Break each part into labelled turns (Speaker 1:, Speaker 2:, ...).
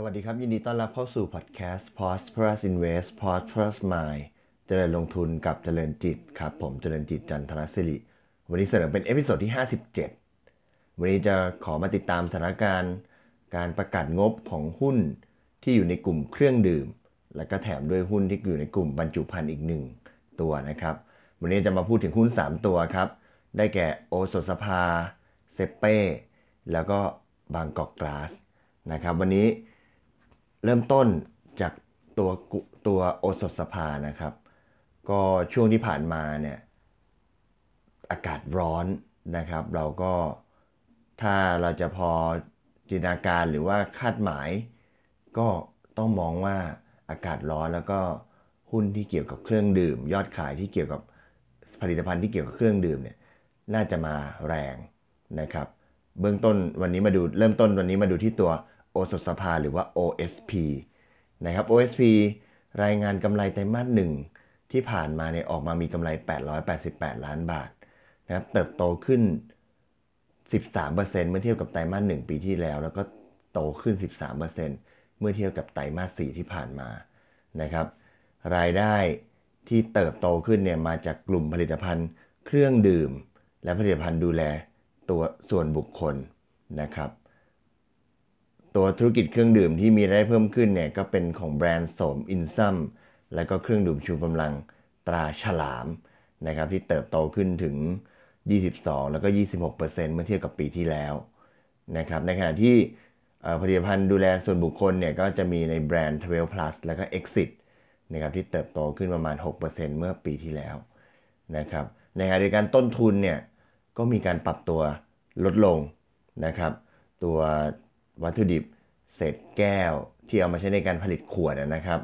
Speaker 1: สวัสดีครับ ยินดีต้อนรับเข้าสู่พอดแคสต์ Prosperous Invest Prosperous Mind เจริญลงทุนกับเจริญจิตครับ ผมเจริญจิตจันทรศิริ วันนี้เสนอเป็น episode ที่ 57 วันนี้จะขอมาติดตามสถานการณ์การประกาศงบของหุ้นที่อยู่ในกลุ่มเครื่องดื่ม และก็แถมด้วยหุ้นที่อยู่ในกลุ่มบรรจุภัณฑ์อีกหนึ่งตัวนะครับ วันนี้จะมาพูดถึงหุ้น 3 ตัวครับ ได้แก่โอสถสภาเซเป้แล้วก็บางกอกกลาสนะครับ วันนี้ เริ่มต้นจากตัวตัวโอสถสภานะครับ ก็ช่วงที่ผ่านมาเนี่ยอากาศร้อนนะครับ เราก็ถ้าเราจะพอจินตนาการหรือว่าคาดหมาย ก็ต้องมองว่าอากาศร้อนแล้วก็หุ้นที่เกี่ยวกับเครื่องดื่ม ยอดขายที่เกี่ยวกับผลิตภัณฑ์ที่เกี่ยวกับเครื่องดื่มเนี่ยน่าจะมาแรงนะครับ เบื้องต้นวันนี้มาดูเริ่มต้นวันนี้มาดูที่ตัว สถสภาหรือว่า OSP นะครับ OSP รายงานกำไรไตรมาสหนึ่งที่ผ่านมาเนี่ยออกมามีกำไร 888 ล้านบาทนะครับเติบโตขึ้น 13%เมื่อเทียบกับไตรมาสหนึ่งปีที่แล้ว แล้วก็โตขึ้น 13%เมื่อเทียบกับไตรมาส4ที่ผ่านมานะครับ รายได้ที่เติบโตขึ้นเนี่ยมาจากกลุ่มผลิตภัณฑ์ เครื่องดื่ม และผลิตภัณฑ์ดูแลตัวส่วนบุคคลนะครับ ตัวธุรกิจเครื่องดื่มที่มีรายได้เพิ่มขึ้นเนี่ยก็เป็นของแบรนด์โสมอินซัมและก็เครื่องดื่มชูกำลังตราฉลามนะครับที่เติบโตขึ้นถึง 22 แล้วก็ 26%เมื่อเทียบกับปีที่แล้วนะครับในขณะที่ผลิตภัณฑ์ดูแลส่วนบุคคลเนี่ยก็จะมีในแบรนด์12 plus แล้วก็ exit นะครับที่เติบโตขึ้นประมาณ 6%เมื่อปีที่แล้วนะครับในขณะเดียวกันต้นทุนเนี่ยก็มีการปรับตัวลดลงนะครับตัววัตถุดิบ เศษแก้วที่เอามาใช้ในการผลิตขวดนะครับ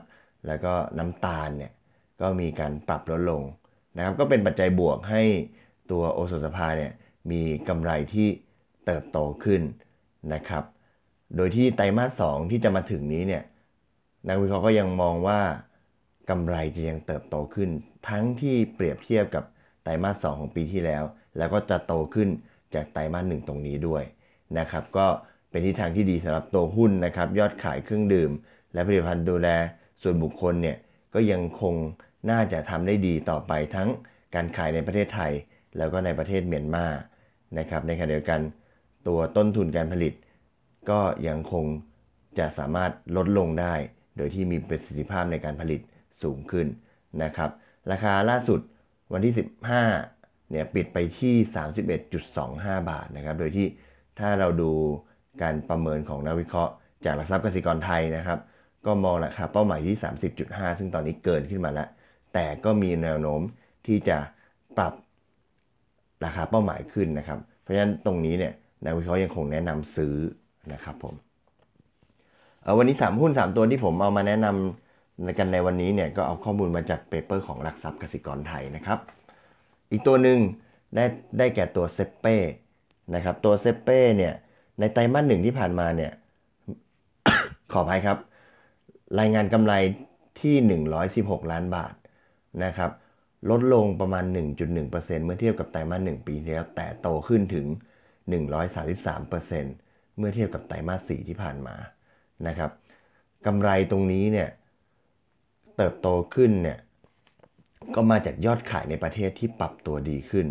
Speaker 1: แล้วก็น้ำตาลเนี่ยก็มีการปรับลดลงนะครับ ก็เป็นปัจจัยบวกให้ตัวโอสถสภาเนี่ยมีกำไรที่เติบโตขึ้นนะครับ โดยที่ไตรมาสสที่จะมาถึงนี้เนี่ยนักวิเคราะห์ก็ยังมองว่ากำไรจะยังเติบโตขึ้น ทั้งที่เปรียบเทียบกับไตรมาสสของปีที่แล้ว แล้วก็จะโตขึ้นจากไตรมาสหนึ่งตรงนี้ด้วยนะครับ ก็ เป็นทิศทางที่ดีสำหรับตัวหุ้นนะครับ ยอดขายเครื่องดื่ม และผลิตภัณฑ์ดูแลส่วนบุคคลเนี่ยก็ยังคงน่าจะทำได้ดีต่อไปทั้งการขายในประเทศไทย แล้วก็ในประเทศเมียนมานะครับ ในขณะเดียวกันตัวต้นทุนการผลิต ก็ยังคงจะสามารถลดลงได้ โดยที่มีประสิทธิภาพในการผลิตสูงขึ้นนะครับ ราคาล่าสุดวันที่ 15เนี่ยปิดไปที่ 31.25 บาทนะครับ โดยที่ถ้าเราดู การประเมินของนักวิเคราะห์ จากหลักทรัพย์กสิกรไทยนะครับ ก็มองราคาเป้าหมายที่ 30.5 ซึ่งตอนนี้เกินขึ้นมาแล้ว แต่ก็มีแนวโน้มที่จะปรับราคาเป้าหมายขึ้นนะครับ เพราะฉะนั้นตรงนี้เนี่ยนักวิเคราะห์ยังคงแนะนำซื้อนะครับผมวันนี้ 3 หุ้น 3 ตัวที่ผมเอามาแนะนำในกันในวันนี้เนี่ยก็เอาข้อมูลมาจาก paper ของหลักทรัพย์กสิกรไทยนะครับ อีกตัวหนึ่งได้ได้แก่ตัวเซ็ปเป้นะครับตัวเซ็ปเป้เนี่ย ในไตรมาสหนึ่งที่ผ่านมาเนี่ย ขออภัยครับ รายงานกำไรที่ 116 ล้านบาทนะครับ ลดลงประมาณ 1.1%เมื่อเทียบกับไตรมาสหนึ่งปีที่แล้วแต่โตขึ้นถึง 133%เมื่อเทียบกับไตรมาส4ที่ผ่านมานะครับกำไรตรงนี้เนี่ยเติบโตขึ้นเนี่ยก็มาจากยอดขายในประเทศที่ปรับตัวดีขึ้น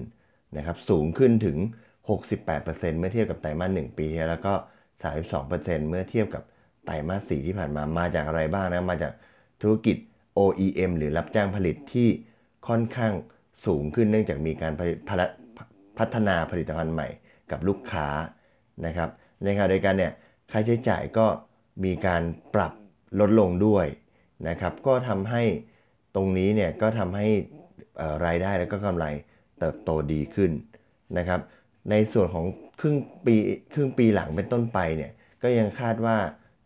Speaker 1: นะครับ สูงขึ้นถึง 68%เมื่อเทียบกับไตรมาส1ปีแล้วก็ 32%เมื่อเทียบกับไตรมาส4ที่ผ่านมามาจากอะไรบ้างนะ มาจากธุรกิจ OEM หรือรับจ้างผลิตที่ค่อนข้างสูงขึ้นเนื่องจากมีการพัฒนาผลิตภัณฑ์ใหม่กับลูกค้านะครับ ในขณะเดียวกันเนี่ยค่าใช้จ่ายก็มีการปรับลดลงด้วยนะครับ ก็ทำให้ตรงนี้เนี่ยก็ทำให้รายได้แล้วก็กำไรเติบโตดีขึ้นนะครับ ในส่วนของครึ่งปีครึ่งปีหลังเป็นต้นไปเนี่ยก็ยังคาดว่า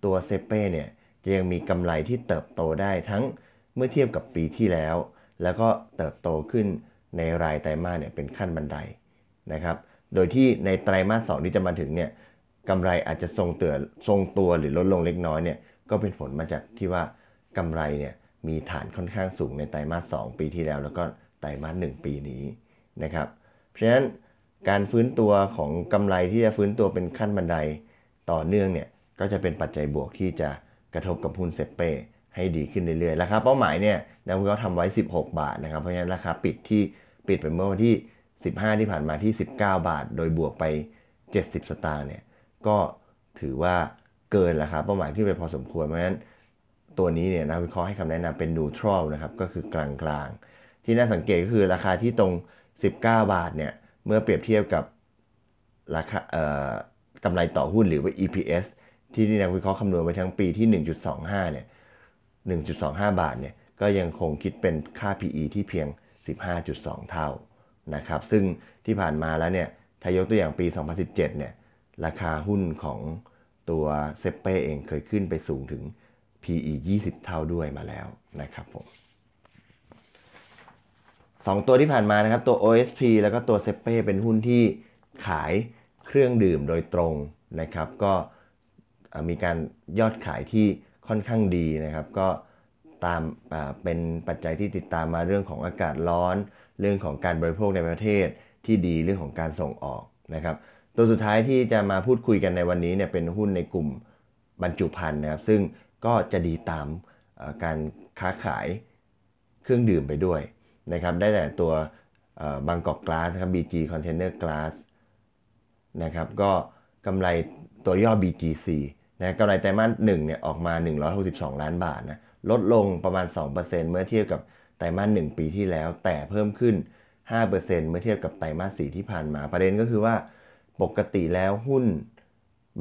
Speaker 1: ตัวเซเป้เนี่ยจะยังมีกำไรที่เติบโตได้ทั้งเมื่อเทียบกับปีที่แล้ว แล้วก็เติบโตขึ้นในรายไตรมาสเนี่ยเป็นขั้นบันไดนะครับ โดยที่ในไตรมาสสองที่จะมาถึงเนี่ยกำไรอาจจะทรงเตือทรงตัวหรือลดลงเล็กน้อยเนี่ยก็เป็นผลมาจากที่ว่ากำไรเนี่ยมีฐานค่อนข้างสูงในไตรมาสงปีที่แล้ว แล้วก็ไตรมาสหปีนี้นะครับ เพราะฉะนั้น การฟื้นตัวของกำไรที่จะฟื้นตัวเป็นขั้นบันไดต่อเนื่องเนี่ยก็จะเป็นปัจจัยบวกที่จะกระทบกับหุ้นเซเป้ให้ดีขึ้นเรื่อยๆ ราคาเป้าหมายเนี่ยนักวิเคราะห์ทำไว้ 16 บาทนะครับ เพราะฉะนั้นราคาปิดที่ปิดไปเมื่อวันที่ 15 ที่ผ่านมาที่ 19 บาท โดยบวกไป 70 สตางค์เนี่ยก็ถือว่าเกินราคาเป้าหมายที่ไปพอสมควร เพราะฉะนั้นตัวนี้เนี่ยนักวิเคราะห์ให้คำแนะนำเป็นนูทรัลนะครับก็คือกลางๆ ที่น่าสังเกตก็คือราคาที่ตรง 19 บาทเนี่ย เมื่อเปรียบเทียบกับราคากำไรต่อหุ้นหรือว่า EPS ที่นักวิเคราะห์คำนวณไว้ทั้งปีที่ 1.25 เนี่ย 1.25 บาทเนี่ย ก็ยังคงคิดเป็นค่า PE ที่เพียง 15.2 เท่านะครับ ซึ่งที่ผ่านมาแล้วเนี่ย ถ้ายกตัวอย่างปี 2017 เนี่ย ราคาหุ้นของตัวเซเป้เองเคยขึ้นไปสูงถึง PE 20 เท่าด้วยมาแล้วนะครับผม สองตัวที่ผ่านมานะครับ ตัว OSP แล้วก็ตัวเซเป้เป็นหุ้นที่ขายเครื่องดื่มโดยตรงนะครับ ก็มีการยอดขายที่ค่อนข้างดีนะครับ ก็ตามเป็นปัจจัยที่ติดตามมาเรื่องของอากาศร้อน เรื่องของการบริโภคในประเทศที่ดีเรื่องของการส่งออกนะครับ ตัวสุดท้ายที่จะมาพูดคุยกันในวันนี้เนี่ยเป็นหุ้นในกลุ่มบรรจุภัณฑ์นะครับ ซึ่งก็จะดีตามการค้าขายเครื่องดื่มไปด้วย นะครับได้แต่ตัวบางกอกกลาสครับ BG Container Glass นะครับก็กำไรตัวย่อ BGC นะกำไรไตรมาสหนึ่งเนี่ยออกมา 162 ล้านบาทนะลดลงประมาณ 2%เมื่อเทียบกับไตรมาสหนึ่งปีที่แล้ว แต่เพิ่มขึ้น 5%เมื่อเทียบกับไตรมาสสี่ที่ผ่านมา ประเด็นก็คือว่าปกติแล้วหุ้น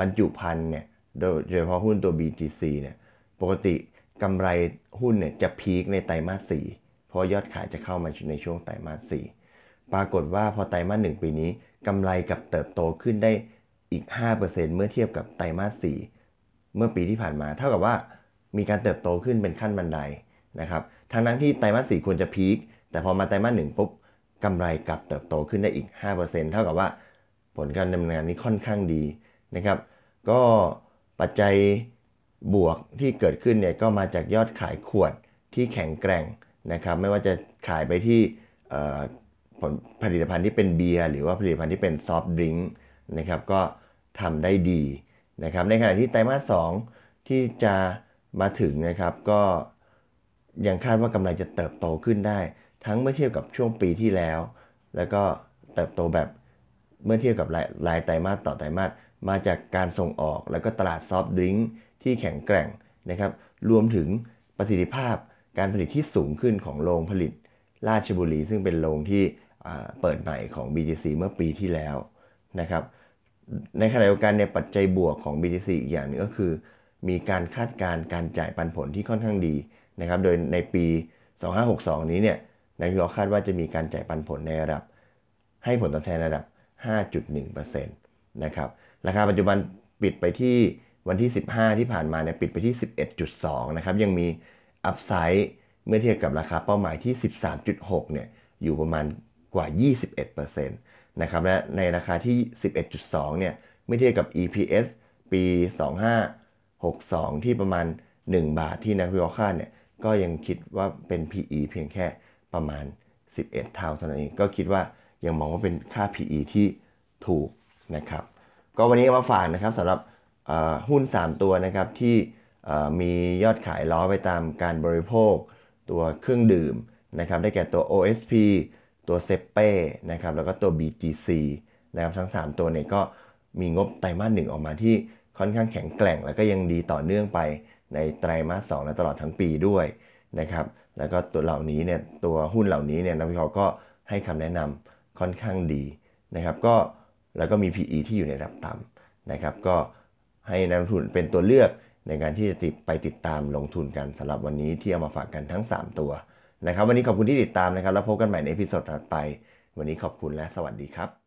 Speaker 1: บรรจุภัณฑ์เนี่ยโดยเฉพาะหุ้นตัว BGC เนี่ยปกติกำไรหุ้นเนี่ยจะพีคในไตรมาสสี่ ราะยอดขายจะเข้ามาในช่วงไตรมาสสี่ปรากฏว่าพอไตรมาสหนึ่งปีนี้กำไรกับเติบโตขึ้นได้อีก 5%เมื่อเทียบกับไตรมาส 4 เมื่อปีที่ผ่านมา เท่ากับว่ามีการเติบโตขึ้นเป็นขั้นบันไดนะครับทั้งนั้นที่ไตรมาส 4 ควรจะพีค แต่พอมาไตรมาส 1 ปุ๊บกำไรกลับเติบโตขึ้นได้อีก 5%เท่ากับว่าผลการดำเนินงานนี้ค่อนข้างดีนะครับ ก็ปัจจัยบวกที่เกิดขึ้นเนี่ยก็มาจากยอดขายขวดที่แข็งแกร่ง นะครับไม่ว่าจะขายไปที่ผลผลิตภัณฑ์ที่เป็นเบียร์หรือว่าผลิตภัณฑ์ที่เป็นซอฟต์ดริงก์นะครับก็ทำได้ดีนะครับในขณะที่ไตรมาสงที่จะมาถึงนะครับก็ยังคาดว่ากำไรจะเติบโตขึ้นได้ ทั้งเมื่อเทียบกับช่วงปีที่แล้ว แล้วก็เติบโตแบบเมื่อเทียบกับรายไตรมาสต่อไตรมาสมาจากการส่งออก แล้วก็ตลาดซอฟต์ดริงก์ที่แข็งแกร่งนะครับรวมถึงประสิทธิภาพ การผลิตที่สูงขึ้นของโรงผลิตราชบุรี ซึ่งเป็นโรงที่เปิดใหม่ของ BGC เมื่อปีที่แล้วนะครับ ในขณะเดียวกันเนี่ยปัจจัยบวกของ BTC อีกอย่างนึงก็คือ มีการคาดการณ์การจ่ายปันผลที่ค่อนข้างดีนะครับ โดยในปี 2562 นี้เนี่ยนักวิเคราะห์คาดว่าจะมีการจ่ายปันผลในระดับ ให้ผลตอบแทนระดับ 5.1%นะครับ ราคาปัจจุบันปิดไปที่วันที่ 15 ที่ผ่านมาเนี่ยปิดไปที่ 11.2 นะครับ ยังมี อัพไซด์เมื่อเทียบกับราคาเป้าหมายที่ 13.6 เนี่ย อยู่ประมาณกว่า 21%นะครับ และในราคาที่ 11.2 เนี่ยไม่เทียบกับ EPS ปี 2562 ที่ประมาณ 1 บาทที่นักวิเคราะห์คาดเนี่ย ก็ยังคิดว่าเป็น PE เพียงแค่ประมาณ 11 เท่าเท่านั้นเอง ก็คิดว่ายังมองว่าเป็นค่า PE ที่ถูกนะครับ ก็วันนี้มาฝากนะครับสำหรับหุ้น 3 ตัวนะครับที่ มียอดขายล้อไปตามการบริโภค ตัวเครื่องดื่มนะครับได้แก่ตัว OSP ตัวเซเป้นะครับแล้วก็ตัว BGC นะครับทั้ง 3 ตัวเนี่ยก็มีงบไตรมาสหนึ่งออกมาที่ค่อนข้างแข็งแกร่ง แล้วก็ยังดีต่อเนื่องไปในไตรมาสสและตลอดทั้งปีด้วยนะครับแล้วก็ตัวเหล่านี้เนี่ยตัวหุ้นเหล่านี้เนี่ยนักวิเคราะห์ก็ให้คำแนะนำค่อนข้างดีนะครับก็แล้วก็มี PE ที่อยู่ในระดับต่ำนะครับก็ให้นักลงทุนเป็นตัวเลือก ในการที่จะติดไปติดตามลงทุนกันสำหรับวันนี้ที่เอามาฝากกันทั้ง 3 ตัวนะครับ วันนี้ขอบคุณที่ติดตามนะครับ แล้วพบกันใหม่ใน episode ถัดไป วันนี้ขอบคุณและสวัสดีครับ